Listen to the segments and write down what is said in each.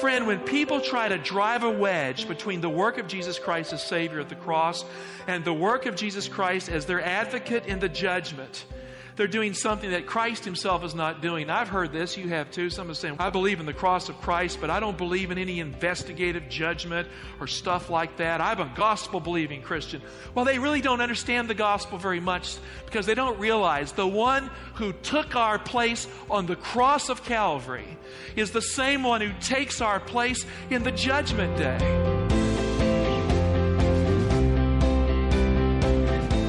Friend, when people try to drive a wedge between the work of Jesus Christ as Savior at the cross and the work of Jesus Christ as their advocate in the judgment, they're doing something that Christ Himself is not doing. I've heard this, you have too. Some are saying, I believe in the cross of Christ, but I don't believe in any investigative judgment or stuff like that. I'm a gospel believing Christian. Well, they really don't understand the gospel very much because they don't realize the one who took our place on the cross of Calvary is the same one who takes our place in the judgment day.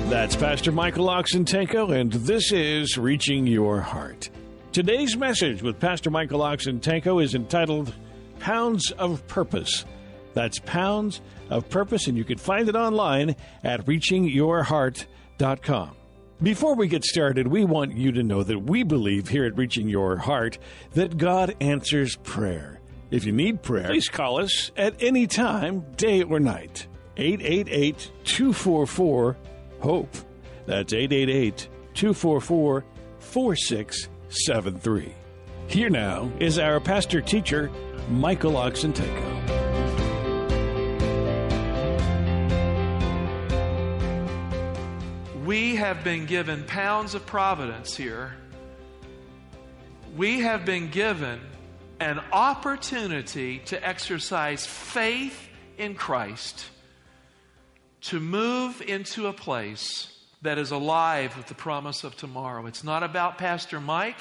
That's Pastor Michael Oxentenko, and this is Reaching Your Heart. Today's message with Pastor Michael Oxentenko is entitled Pounds of Purpose. That's Pounds of Purpose, and you can find it online at reachingyourheart.com. Before we get started, we want you to know that we believe here at Reaching Your Heart that God answers prayer. If you need prayer, please call us at any time, day or night. 888 244 HOPE. That's 888 244 4673. Here now is our pastor teacher, Michael Oxentenko. We have been given pounds of providence here. We have been given an opportunity to exercise faith in Christ to move into a place that is alive with the promise of tomorrow. It's not about Pastor Mike.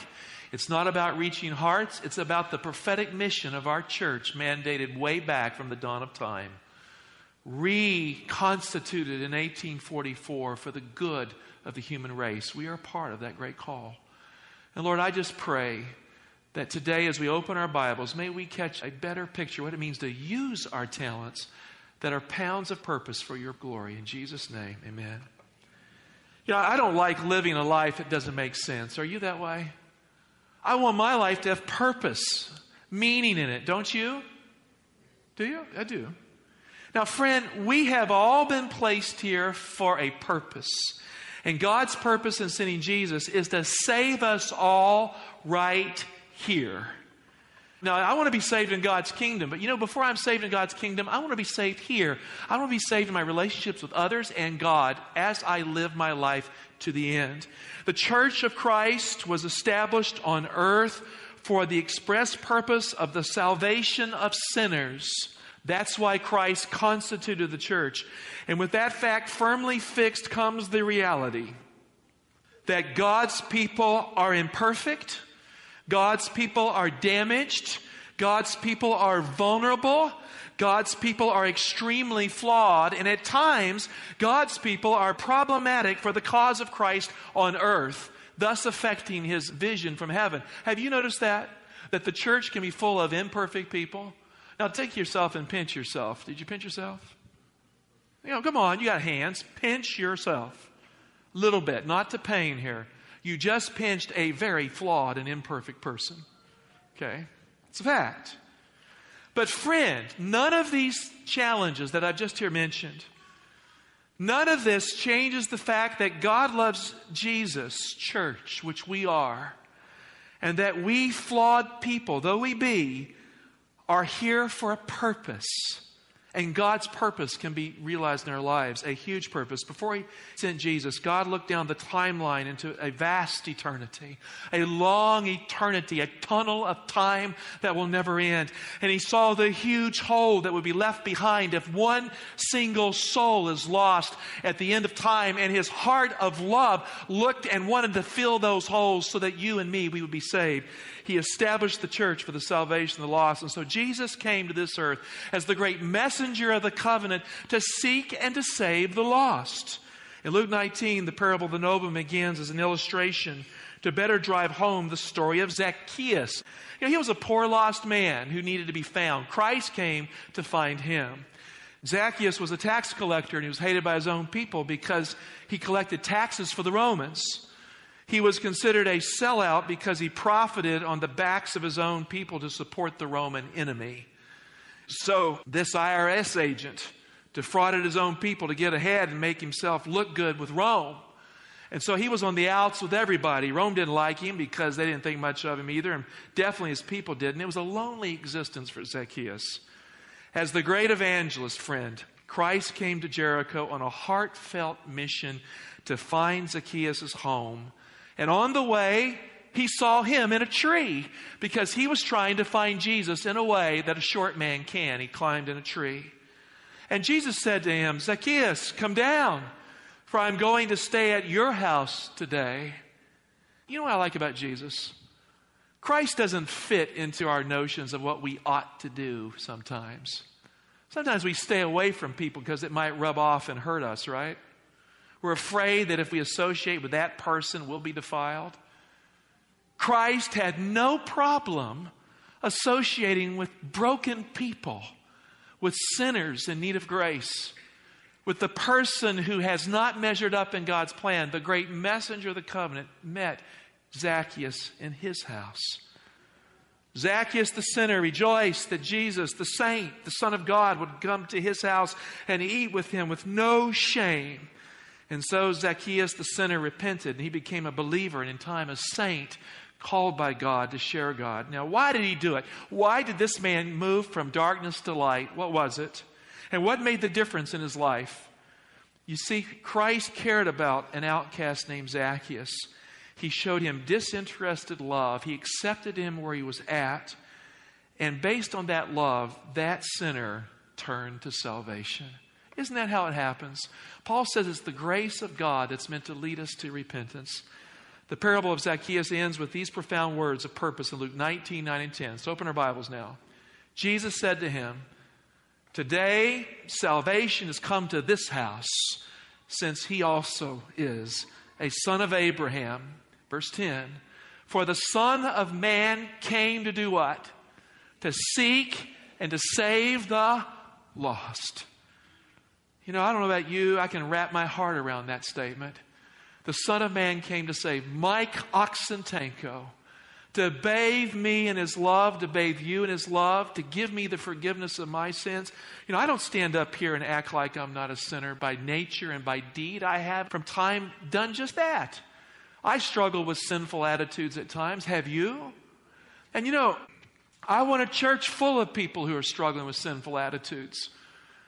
It's not about reaching hearts. It's about the prophetic mission of our church, mandated way back from the dawn of time. Reconstituted in 1844 for the good of the human race. We are part of that great call. And Lord, I just pray that today, as we open our Bibles, may we catch a better picture what it means to use our talents that are pounds of purpose for your glory. In Jesus' name, amen. You know, I don't like living a life that doesn't make sense. Are you that way? I want my life to have purpose, meaning in it, don't you? Do you? I do. Now, friend, we have all been placed here for a purpose. And God's purpose in sending Jesus is to save us all right here. Now, I want to be saved in God's kingdom, but you know, before I'm saved in God's kingdom, I want to be saved here. I want to be saved in my relationships with others and God as I live my life to the end. The church of Christ was established on earth for the express purpose of the salvation of sinners. That's why Christ constituted the church. And with that fact firmly fixed comes the reality that God's people are imperfect God's people are damaged. God's people are vulnerable. God's people are extremely flawed. And at times, God's people are problematic for the cause of Christ on earth, thus affecting his vision from heaven. Have you noticed that? That the church can be full of imperfect people? Now take yourself and pinch yourself. Did you pinch yourself? You know, come on, you got hands. Pinch yourself. A little bit, not to pain here. You just pinched a very flawed and imperfect person. Okay? It's a fact. But, friend, none of these challenges that I've just here mentioned, none of this changes the fact that God loves Jesus, church, which we are, and that we flawed people, though we be, are here for a purpose. And God's purpose can be realized in our lives, a huge purpose. Before He sent Jesus, God looked down the timeline into a vast eternity, a long eternity, a tunnel of time that will never end. And He saw the huge hole that would be left behind if one single soul is lost at the end of time. And His heart of love looked and wanted to fill those holes so that you and me, we would be saved. He established the church for the salvation of the lost. And so Jesus came to this earth as the great messenger of the covenant to seek and to save the lost. In Luke 19, the parable of the nobleman begins as an illustration to better drive home the story of Zacchaeus. You know, he was a poor, lost man who needed to be found. Christ came to find him. Zacchaeus was a tax collector and he was hated by his own people because he collected taxes for the Romans. He was considered a sellout because he profited on the backs of his own people to support the Roman enemy. So, this IRS agent defrauded his own people to get ahead and make himself look good with Rome. And so he was on the outs with everybody. Rome didn't like him because they didn't think much of him either, and definitely his people didn't. It was a lonely existence for Zacchaeus. As the great evangelist friend, Christ came to Jericho on a heartfelt mission to find Zacchaeus' home. And on the way, he saw him in a tree because he was trying to find Jesus in a way that a short man can. He climbed in a tree. And Jesus said to him, Zacchaeus, come down, for I'm going to stay at your house today. You know what I like about Jesus? Christ doesn't fit into our notions of what we ought to do sometimes. Sometimes we stay away from people because it might rub off and hurt us, right? We're afraid that if we associate with that person, we'll be defiled. Christ had no problem associating with broken people with sinners in need of grace, with the person who has not measured up in God's plan. The great messenger of the covenant met Zacchaeus in his house. Zacchaeus the sinner rejoiced that Jesus, the saint, the Son of God, would come to his house and eat with him with no shame. And so Zacchaeus the sinner repented and he became a believer and in time a saint called by God to share God. Now, why did he do it? Why did this man move from darkness to light? What was it? And what made the difference in his life? You see, Christ cared about an outcast named Zacchaeus. He showed him disinterested love. He accepted him where he was at. And based on that love, that sinner turned to salvation. Isn't that how it happens? Paul says it's the grace of God that's meant to lead us to repentance. The parable of Zacchaeus ends with these profound words of purpose in Luke 19, 9, and 10. So open our Bibles now. Jesus said to him, Today salvation has come to this house, since he also is a son of Abraham. Verse 10 For the Son of Man came to do what? To seek and to save the lost. You know, I don't know about you, I can wrap my heart around that statement the Son of Man came to save Mike Oxentenko, to bathe me in his love, to bathe you in his love, to give me the forgiveness of my sins. You know, I don't stand up here and act like I'm not a sinner by nature and by deed. I have from time done just that. I struggle with sinful attitudes at times. Have you? And you know, I want a church full of people who are struggling with sinful attitudes.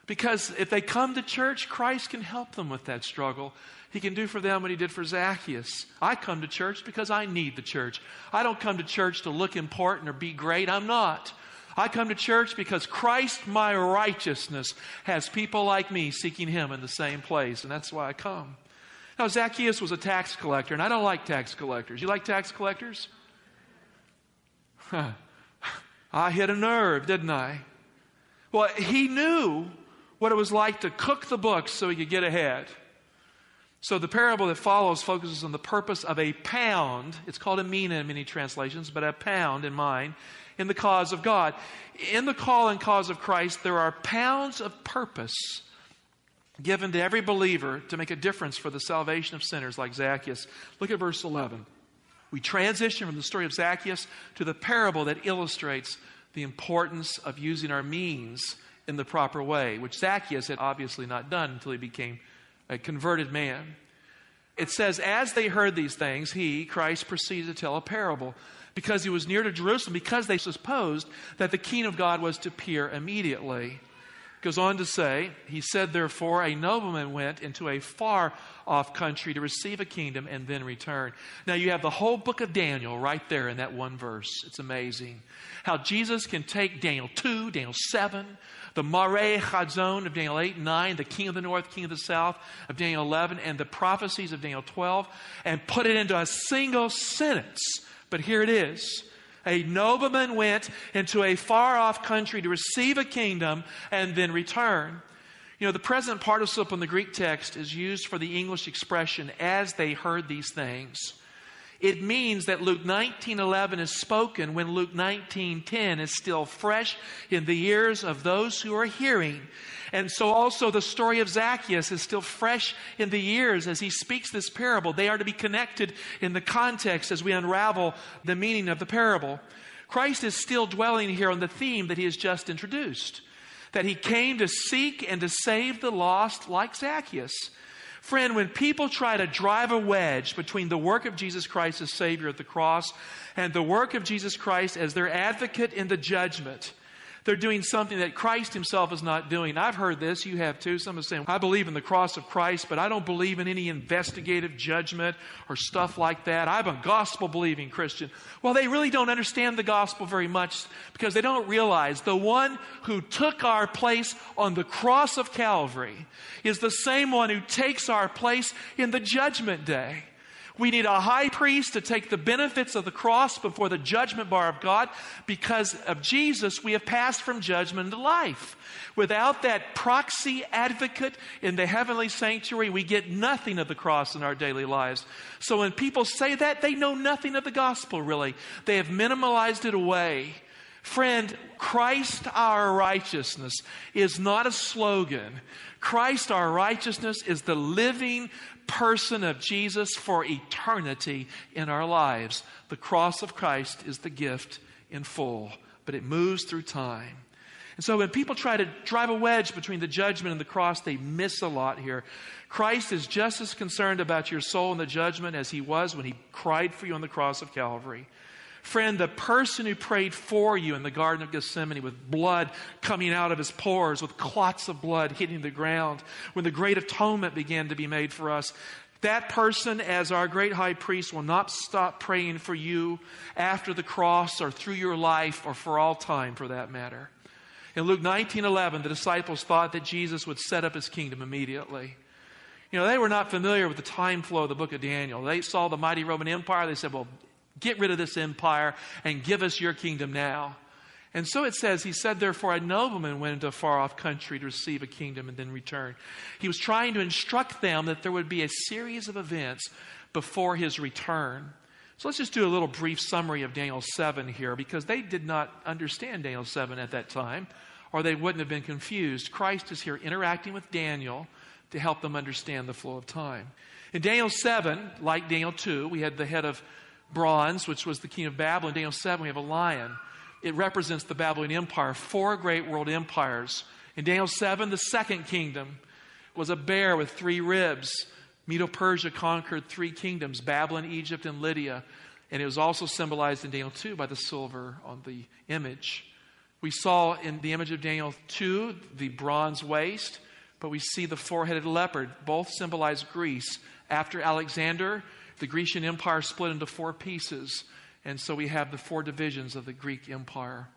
Because if they come to church, Christ can help them with that struggle. He can do for them what he did for Zacchaeus. I come to church because I need the church. I don't come to church to look important or be great. I'm not. I come to church because Christ, my righteousness, has people like me seeking him in the same place, and that's why I come. Now, Zacchaeus was a tax collector, and I don't like tax collectors. You like tax collectors? I hit a nerve, didn't I? Well, he knew what it was like to cook the books so he could get ahead. So the parable that follows focuses on the purpose of a pound. It's called a mina in many translations, but a pound in mine in the cause of God. In the call and cause of Christ, there are pounds of purpose given to every believer to make a difference for the salvation of sinners like Zacchaeus. Look at verse 11. We transition from the story of Zacchaeus to the parable that illustrates the importance of using our means in the proper way, which Zacchaeus had obviously not done until he became a converted man. It says, as they heard these things, he, Christ, proceeded to tell a parable because he was near to Jerusalem, because they supposed that the king of God was to appear immediately. Goes on to say, he said, therefore, a nobleman went into a far off country to receive a kingdom and then return. Now, you have the whole book of Daniel right there in that one verse. It's amazing how Jesus can take Daniel 2, Daniel 7, the Mare Chazon of Daniel 8 and 9, the king of the north, king of the south of Daniel 11, and the prophecies of Daniel 12, and put it into a single sentence. But here it is. A nobleman went into a far off country to receive a kingdom and then return. You know, the present participle in the Greek text is used for the English expression as they heard these things. It means that Luke 19:11 is spoken when Luke 19:10 is still fresh in the ears of those who are hearing. And so also the story of Zacchaeus is still fresh in the ears as he speaks this parable. They are to be connected in the context as we unravel the meaning of the parable. Christ is still dwelling here on the theme that he has just introduced. That he came to seek and to save the lost like Zacchaeus. Friend, when people try to drive a wedge between the work of Jesus Christ as Savior at the cross and the work of Jesus Christ as their advocate in the judgment, they're doing something that Christ himself is not doing. I've heard this, you have too. Some are saying, I believe in the cross of Christ, but I don't believe in any investigative judgment or stuff like that. I'm a gospel believing Christian. Well, they really don't understand the gospel very much because they don't realize the one who took our place on the cross of Calvary is the same one who takes our place in the judgment day. We need a high priest to take the benefits of the cross before the judgment bar of God. Because of Jesus, we have passed from judgment to life. Without that proxy advocate in the heavenly sanctuary, we get nothing of the cross in our daily lives. So when people say that, they know nothing of the gospel, really. They have minimalized it away. Friend, Christ our righteousness is not a slogan. Christ our righteousness is the living person of Jesus for eternity in our lives. The cross of Christ is the gift in full, but it moves through time. And so when people try to drive a wedge between the judgment and the cross, they miss a lot here. Christ is just as concerned about your soul in the judgment as he was when he cried for you on the cross of Calvary. Friend, the person who prayed for you in the Garden of Gethsemane with blood coming out of his pores, with clots of blood hitting the ground, when the great atonement began to be made for us, that person, as our great high priest, will not stop praying for you after the cross or through your life or for all time for that matter. In Luke 19:11, the disciples thought that Jesus would set up his kingdom immediately. You know, they were not familiar with the time flow of the book of Daniel. They saw the mighty Roman Empire. They said, well, Get rid of this empire and give us your kingdom now. And so it says, he said, therefore, a nobleman went into a far off country to receive a kingdom and then return. He was trying to instruct them that there would be a series of events before his return. So let's just do a little brief summary of Daniel 7 here because they did not understand Daniel 7 at that time or they wouldn't have been confused. Christ is here interacting with Daniel to help them understand the flow of time. In Daniel 7, like Daniel 2, we had the head of bronze, which was the king of Babylon. Daniel 7, we have a lion. It represents the Babylonian Empire, four great world empires. In Daniel 7, the second kingdom was a bear with three ribs. Medo Persia conquered three kingdoms Babylon, Egypt, and Lydia. And it was also symbolized in Daniel 2 by the silver on the image. We saw in the image of Daniel 2 the bronze waist, but we see the four headed leopard. Both symbolize Greece. After Alexander, the Grecian Empire split into four pieces, and so we have the four divisions of the Greek Empire.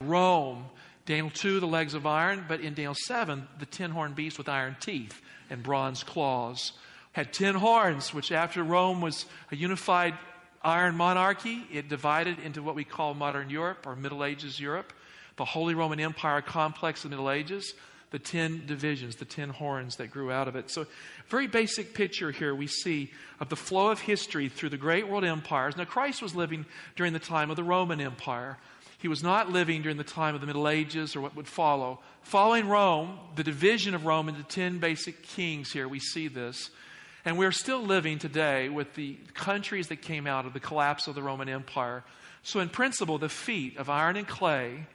Rome, Daniel 2, the legs of iron, but in Daniel 7, the ten horned beast with iron teeth and bronze claws. Had ten horns, which after Rome was a unified iron monarchy, it divided into what we call modern Europe or Middle Ages Europe, the Holy Roman Empire complex of the Middle Ages the 10 divisions, the 10 horns that grew out of it. So, very basic picture here we see of the flow of history through the great world empires. Now, Christ was living during the time of the Roman Empire. He was not living during the time of the Middle Ages or what would follow. Following Rome, the division of Rome into 10 basic kings here, we see this. And we're still living today with the countries that came out of the collapse of the Roman Empire. So, in principle, the feet of iron and clay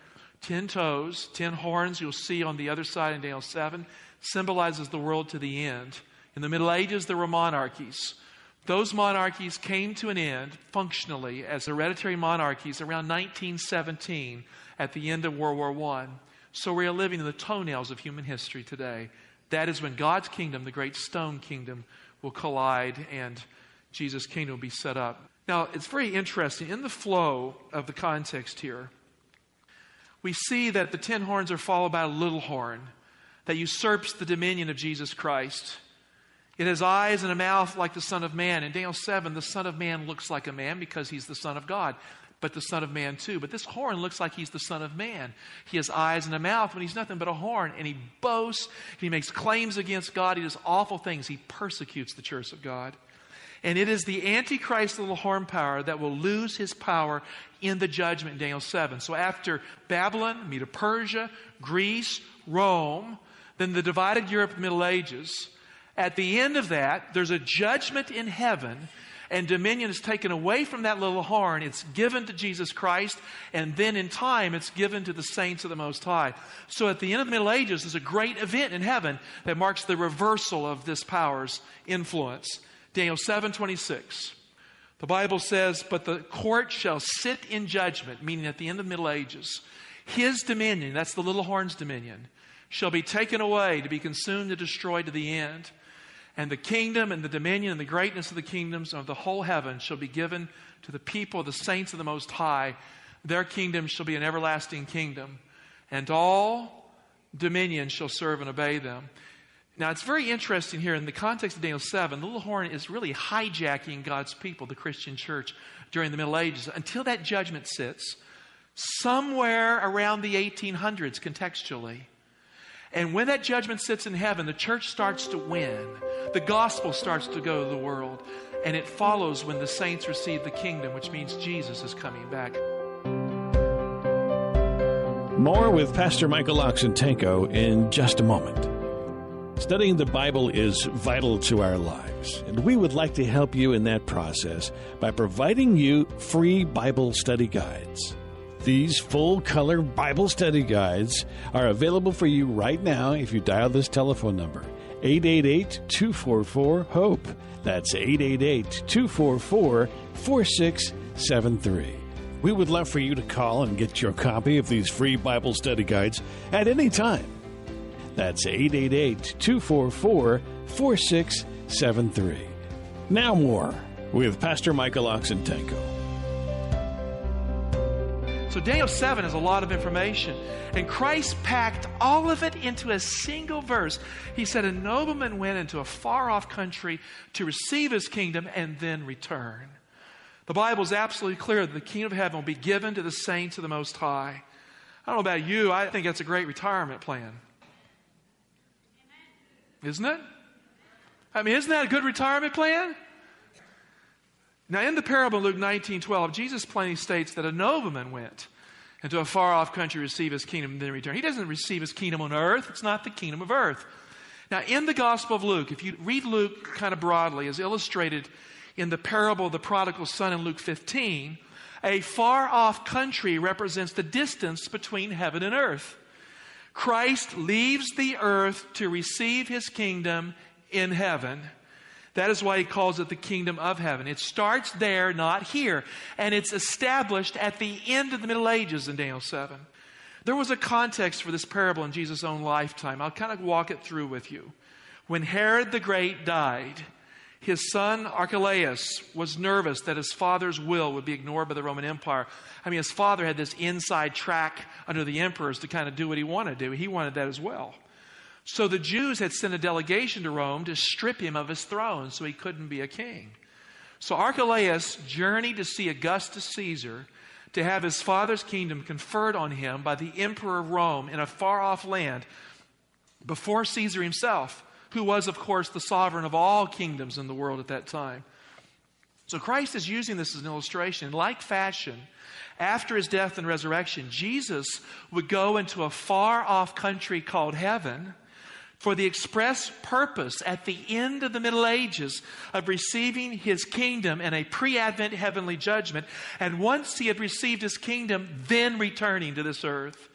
Ten toes, ten horns, you'll see on the other side in Daniel 7, symbolizes the world to the end. In the Middle Ages, there were monarchies. Those monarchies came to an end functionally as hereditary monarchies around 1917 at the end of World War I. So we are living in the toenails of human history today. That is when God's kingdom, the great stone kingdom, will collide and Jesus' kingdom will be set up. Now, it's very interesting. In the flow of the context here, we see that the ten horns are followed by a little horn that usurps the dominion of Jesus Christ. It has eyes and a mouth like the Son of Man. In Daniel 7, the Son of Man looks like a man because he's the Son of God, but the Son of Man too. But this horn looks like he's the Son of Man. He has eyes and a mouth, but he's nothing but a horn. And he boasts, he makes claims against God, he does awful things, he persecutes the church of God. And it is the Antichrist little horn power that will lose his power in the judgment Daniel 7. So after Babylon, Medo Persia, Greece, Rome, then the divided Europe Middle Ages, at the end of that, there's a judgment in heaven and dominion is taken away from that little horn. It's given to Jesus Christ, and then in time, it's given to the saints of the Most High. So at the end of the Middle Ages, there's a great event in heaven that marks the reversal of this power's influence. Daniel 7 26. The Bible says, But the court shall sit in judgment, meaning at the end of the Middle Ages. His dominion, that's the little horn's dominion, shall be taken away to be consumed and destroyed to the end. And the kingdom and the dominion and the greatness of the kingdoms of the whole heaven shall be given to the people, the saints of the Most High. Their kingdom shall be an everlasting kingdom, and all dominion shall serve and obey them. Now, it's very interesting here in the context of Daniel 7, the little horn is really hijacking God's people, the Christian church, during the Middle Ages until that judgment sits somewhere around the 1800s contextually. And when that judgment sits in heaven, the church starts to win. The gospel starts to go to the world. And it follows when the saints receive the kingdom, which means Jesus is coming back. More with Pastor Michael Oxentenko in just a moment. Studying the Bible is vital to our lives, and we would like to help you in that process by providing you free Bible study guides. These full color Bible study guides are available for you right now if you dial this telephone number 888 244 HOPE. That's 888 244 4673. We would love for you to call and get your copy of these free Bible study guides at any time. That's 888 244 4673. Now, more with Pastor Michael Oxentenko. So Daniel 7 is a lot of information. And Christ packed all of it into a single verse. He said, A nobleman went into a far off country to receive his kingdom and then return. The Bible is absolutely clear that the kingdom of heaven will be given to the saints of the Most High. I don't know about you, I think that's a great retirement plan. Isn't it? I mean, isn't that a good retirement plan? Now, in the parable Luke 19 12, Jesus plainly states that a nobleman went into a far off country to receive his kingdom and then return. He doesn't receive his kingdom on earth, it's not the kingdom of earth. Now, in the Gospel of Luke, if you read Luke kind of broadly, as illustrated in the parable of the prodigal son in Luke 15, a far off country represents the distance between heaven and earth. Christ leaves the earth to receive his kingdom in heaven. That is why he calls it the kingdom of heaven. It starts there, not here. And it's established at the end of the Middle Ages in Daniel 7. There was a context for this parable in Jesus' own lifetime. I'll kind of walk it through with you. When Herod the Great died, his son Archelaus was nervous that his father's will would be ignored by the Roman Empire. I mean, his father had this inside track under the emperors to kind of do what he wanted to do. He wanted that as well. So the Jews had sent a delegation to Rome to strip him of his throne so he couldn't be a king. So Archelaus journeyed to see Augustus Caesar to have his father's kingdom conferred on him by the emperor of Rome in a far off land before Caesar himself, who was, of course, the sovereign of all kingdoms in the world at that time. So Christ is using this as an illustration. In like fashion, after his death and resurrection, Jesus would go into a far off country called heaven for the express purpose at the end of the Middle Ages of receiving his kingdom in a pre Advent heavenly judgment. And once he had received his kingdom, then returning to this earth.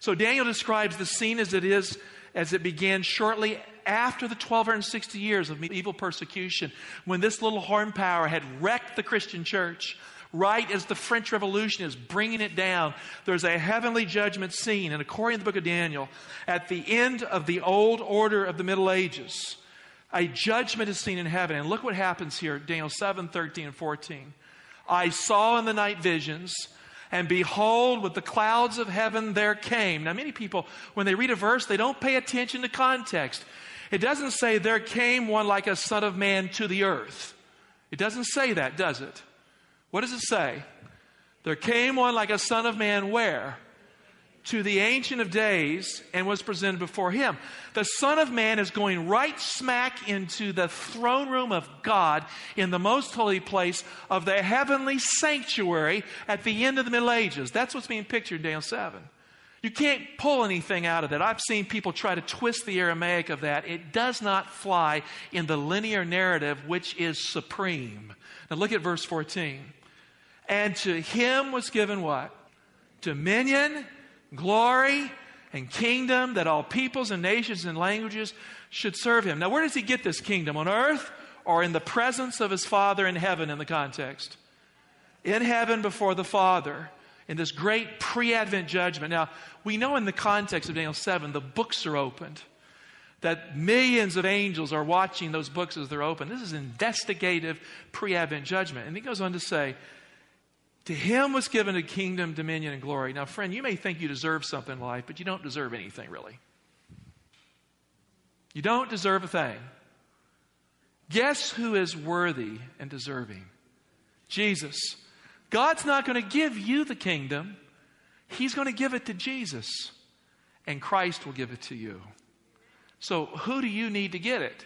So Daniel describes the scene as it is, as it began shortly after the 1260 years of medieval persecution, when this little horn power had wrecked the Christian church right as the French Revolution is bringing it down, there's a heavenly judgment scene. And according to the book of Daniel, at the end of the old order of the Middle Ages, a judgment is seen in heaven. And look what happens here Daniel 7 13 and 14. I saw in the night visions. And behold, with the clouds of heaven there came. Now, many people, when they read a verse, they don't pay attention to context. It doesn't say there came one like a son of man to the earth. It doesn't say that, does it? What does it say? There came one like a son of man where? to the Ancient of Days and was presented before him. The Son of Man is going right smack into the throne room of God in the most holy place of the heavenly sanctuary at the end of the Middle Ages. That's what's being pictured in Daniel 7. You can't pull anything out of that. I've seen people try to twist the Aramaic of that. It does not fly in the linear narrative, which is supreme. Now look at verse 14. And to him was given what? Dominion glory and kingdom that all peoples and nations and languages should serve him. Now, where does he get this kingdom? On earth or in the presence of his Father in heaven in the context? In heaven before the Father in this great pre Advent judgment. Now, we know in the context of Daniel 7, the books are opened, that millions of angels are watching those books as they're open. This is investigative pre Advent judgment. And he goes on to say, to him was given a kingdom, dominion, and glory. Now, friend, you may think you deserve something in life, but you don't deserve anything, really. You don't deserve a thing. Guess who is worthy and deserving? Jesus. God's not going to give you the kingdom, He's going to give it to Jesus, and Christ will give it to you. So, who do you need to get it?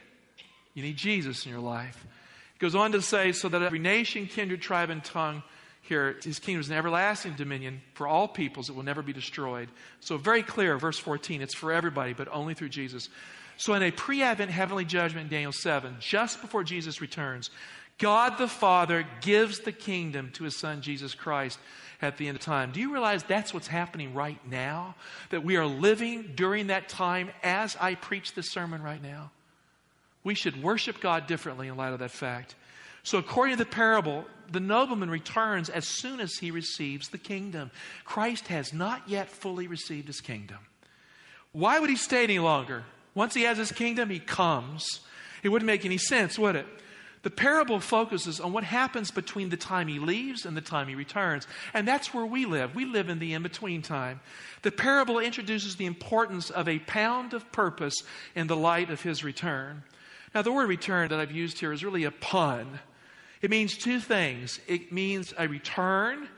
You need Jesus in your life. It goes on to say, so that every nation, kindred, tribe, and tongue here, his kingdom is an everlasting dominion for all peoples. It will never be destroyed. So, very clear, verse 14, it's for everybody, but only through Jesus. So, in a pre Advent heavenly judgment Daniel 7, just before Jesus returns, God the Father gives the kingdom to his son Jesus Christ at the end of time. Do you realize that's what's happening right now? That we are living during that time as I preach this sermon right now? We should worship God differently in light of that fact. So, according to the parable, the nobleman returns as soon as he receives the kingdom. Christ has not yet fully received his kingdom. Why would he stay any longer? Once he has his kingdom, he comes. It wouldn't make any sense, would it? The parable focuses on what happens between the time he leaves and the time he returns. And that's where we live. We live in the in between time. The parable introduces the importance of a pound of purpose in the light of his return. Now, the word return that I've used here is really a pun. It means two things it means a return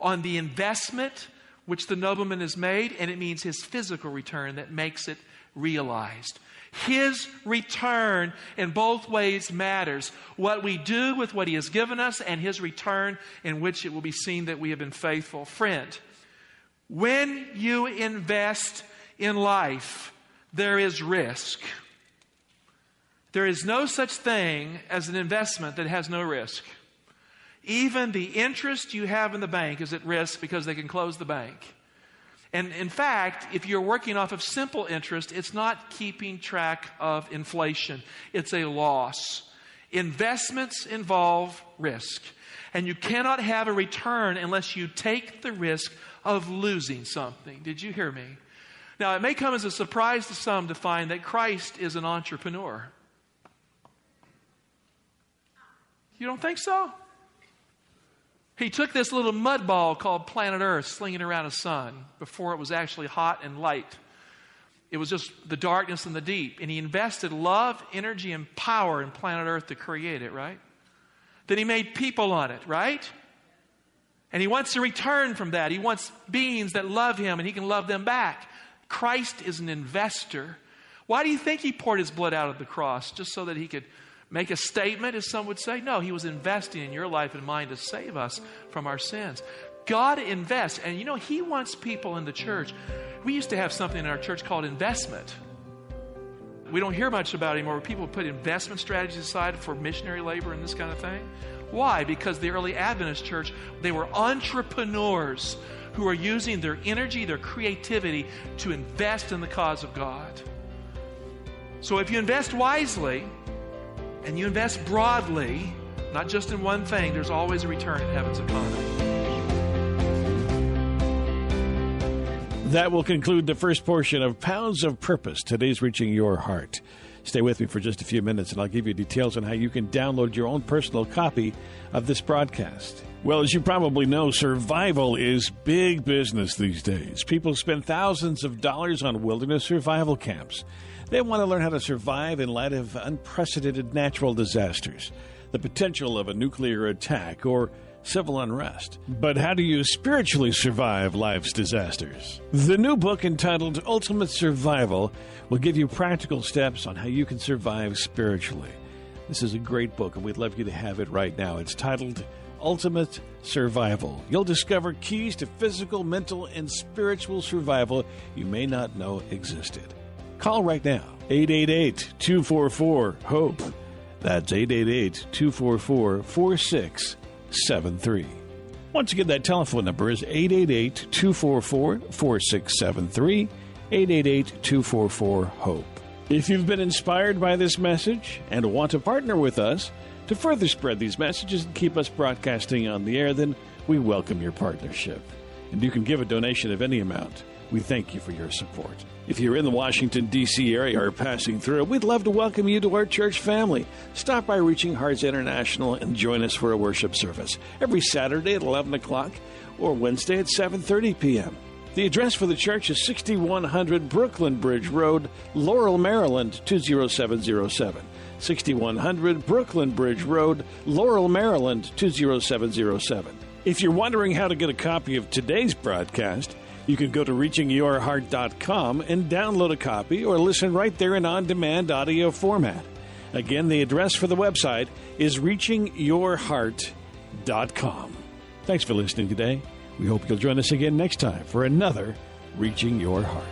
on the investment which the nobleman has made, and it means his physical return that makes it realized. His return in both ways matters. What we do with what He has given us, and His return in which it will be seen that we have been faithful. Friend, when you invest in life, there is risk. There is no such thing as an investment that has no risk. Even the interest you have in the bank is at risk because they can close the bank. And in fact, if you're working off of simple interest, it's not keeping track of inflation, it's a loss. Investments involve risk. And you cannot have a return unless you take the risk of losing something. Did you hear me? Now, it may come as a surprise to some to find that Christ is an entrepreneur. You don't think so? He took this little mud ball called planet Earth, slinging around a sun before it was actually hot and light. It was just the darkness and the deep. And he invested love, energy, and power in planet Earth to create it, right? Then he made people on it, right? And he wants to return from that. He wants beings that love him and he can love them back. Christ is an investor. Why do you think he poured his blood out of the cross? Just so that he could make a statement, as some would say. No, He was investing in your life and mine to save us from our sins. God invests, and you know, He wants people in the church. We used to have something in our church called investment. We don't hear much about anymore. People put investment strategies aside for missionary labor and this kind of thing. Why? Because the early Adventist church, they were entrepreneurs who are using their energy, their creativity to invest in the cause of God. So if you invest wisely, and you invest broadly, not just in one thing, there's always a return in heaven's economy. That will conclude the first portion of Pounds of Purpose. Today's Reaching Your Heart. Stay with me for just a few minutes and I'll give you details on how you can download your own personal copy of this broadcast. Well, as you probably know, survival is big business these days. People spend thousands of dollars on wilderness survival camps. They want to learn how to survive in light of unprecedented natural disasters, the potential of a nuclear attack, or civil unrest. But how do you spiritually survive life's disasters? The new book entitled Ultimate Survival will give you practical steps on how you can survive spiritually. This is a great book, and we'd love you to have it right now. It's titled Ultimate Survival. You'll discover keys to physical, mental, and spiritual survival you may not know existed. Call right now 888 244 HOPE. That's 888 244 4673. Once again, that telephone number is 888 244 4673. 888 244 HOPE. If you've been inspired by this message and want to partner with us to further spread these messages and keep us broadcasting on the air, then we welcome your partnership. And you can give a donation of any amount. We thank you for your support. If you're in the Washington, D.C. area or passing through, we'd love to welcome you to our church family. Stop by Reaching Hearts International and join us for a worship service every Saturday at 11 o'clock or Wednesday at 7.30 p.m. The address for the church is 6100 Brooklyn Bridge Road, Laurel, Maryland 20707. 6100 Brooklyn Bridge Road, Laurel, Maryland 20707. If you're wondering how to get a copy of today's broadcast, you can go to reachingyourheart.com and download a copy or listen right there in on demand audio format. Again, the address for the website is reachingyourheart.com. Thanks for listening today. We hope you'll join us again next time for another Reaching Your Heart.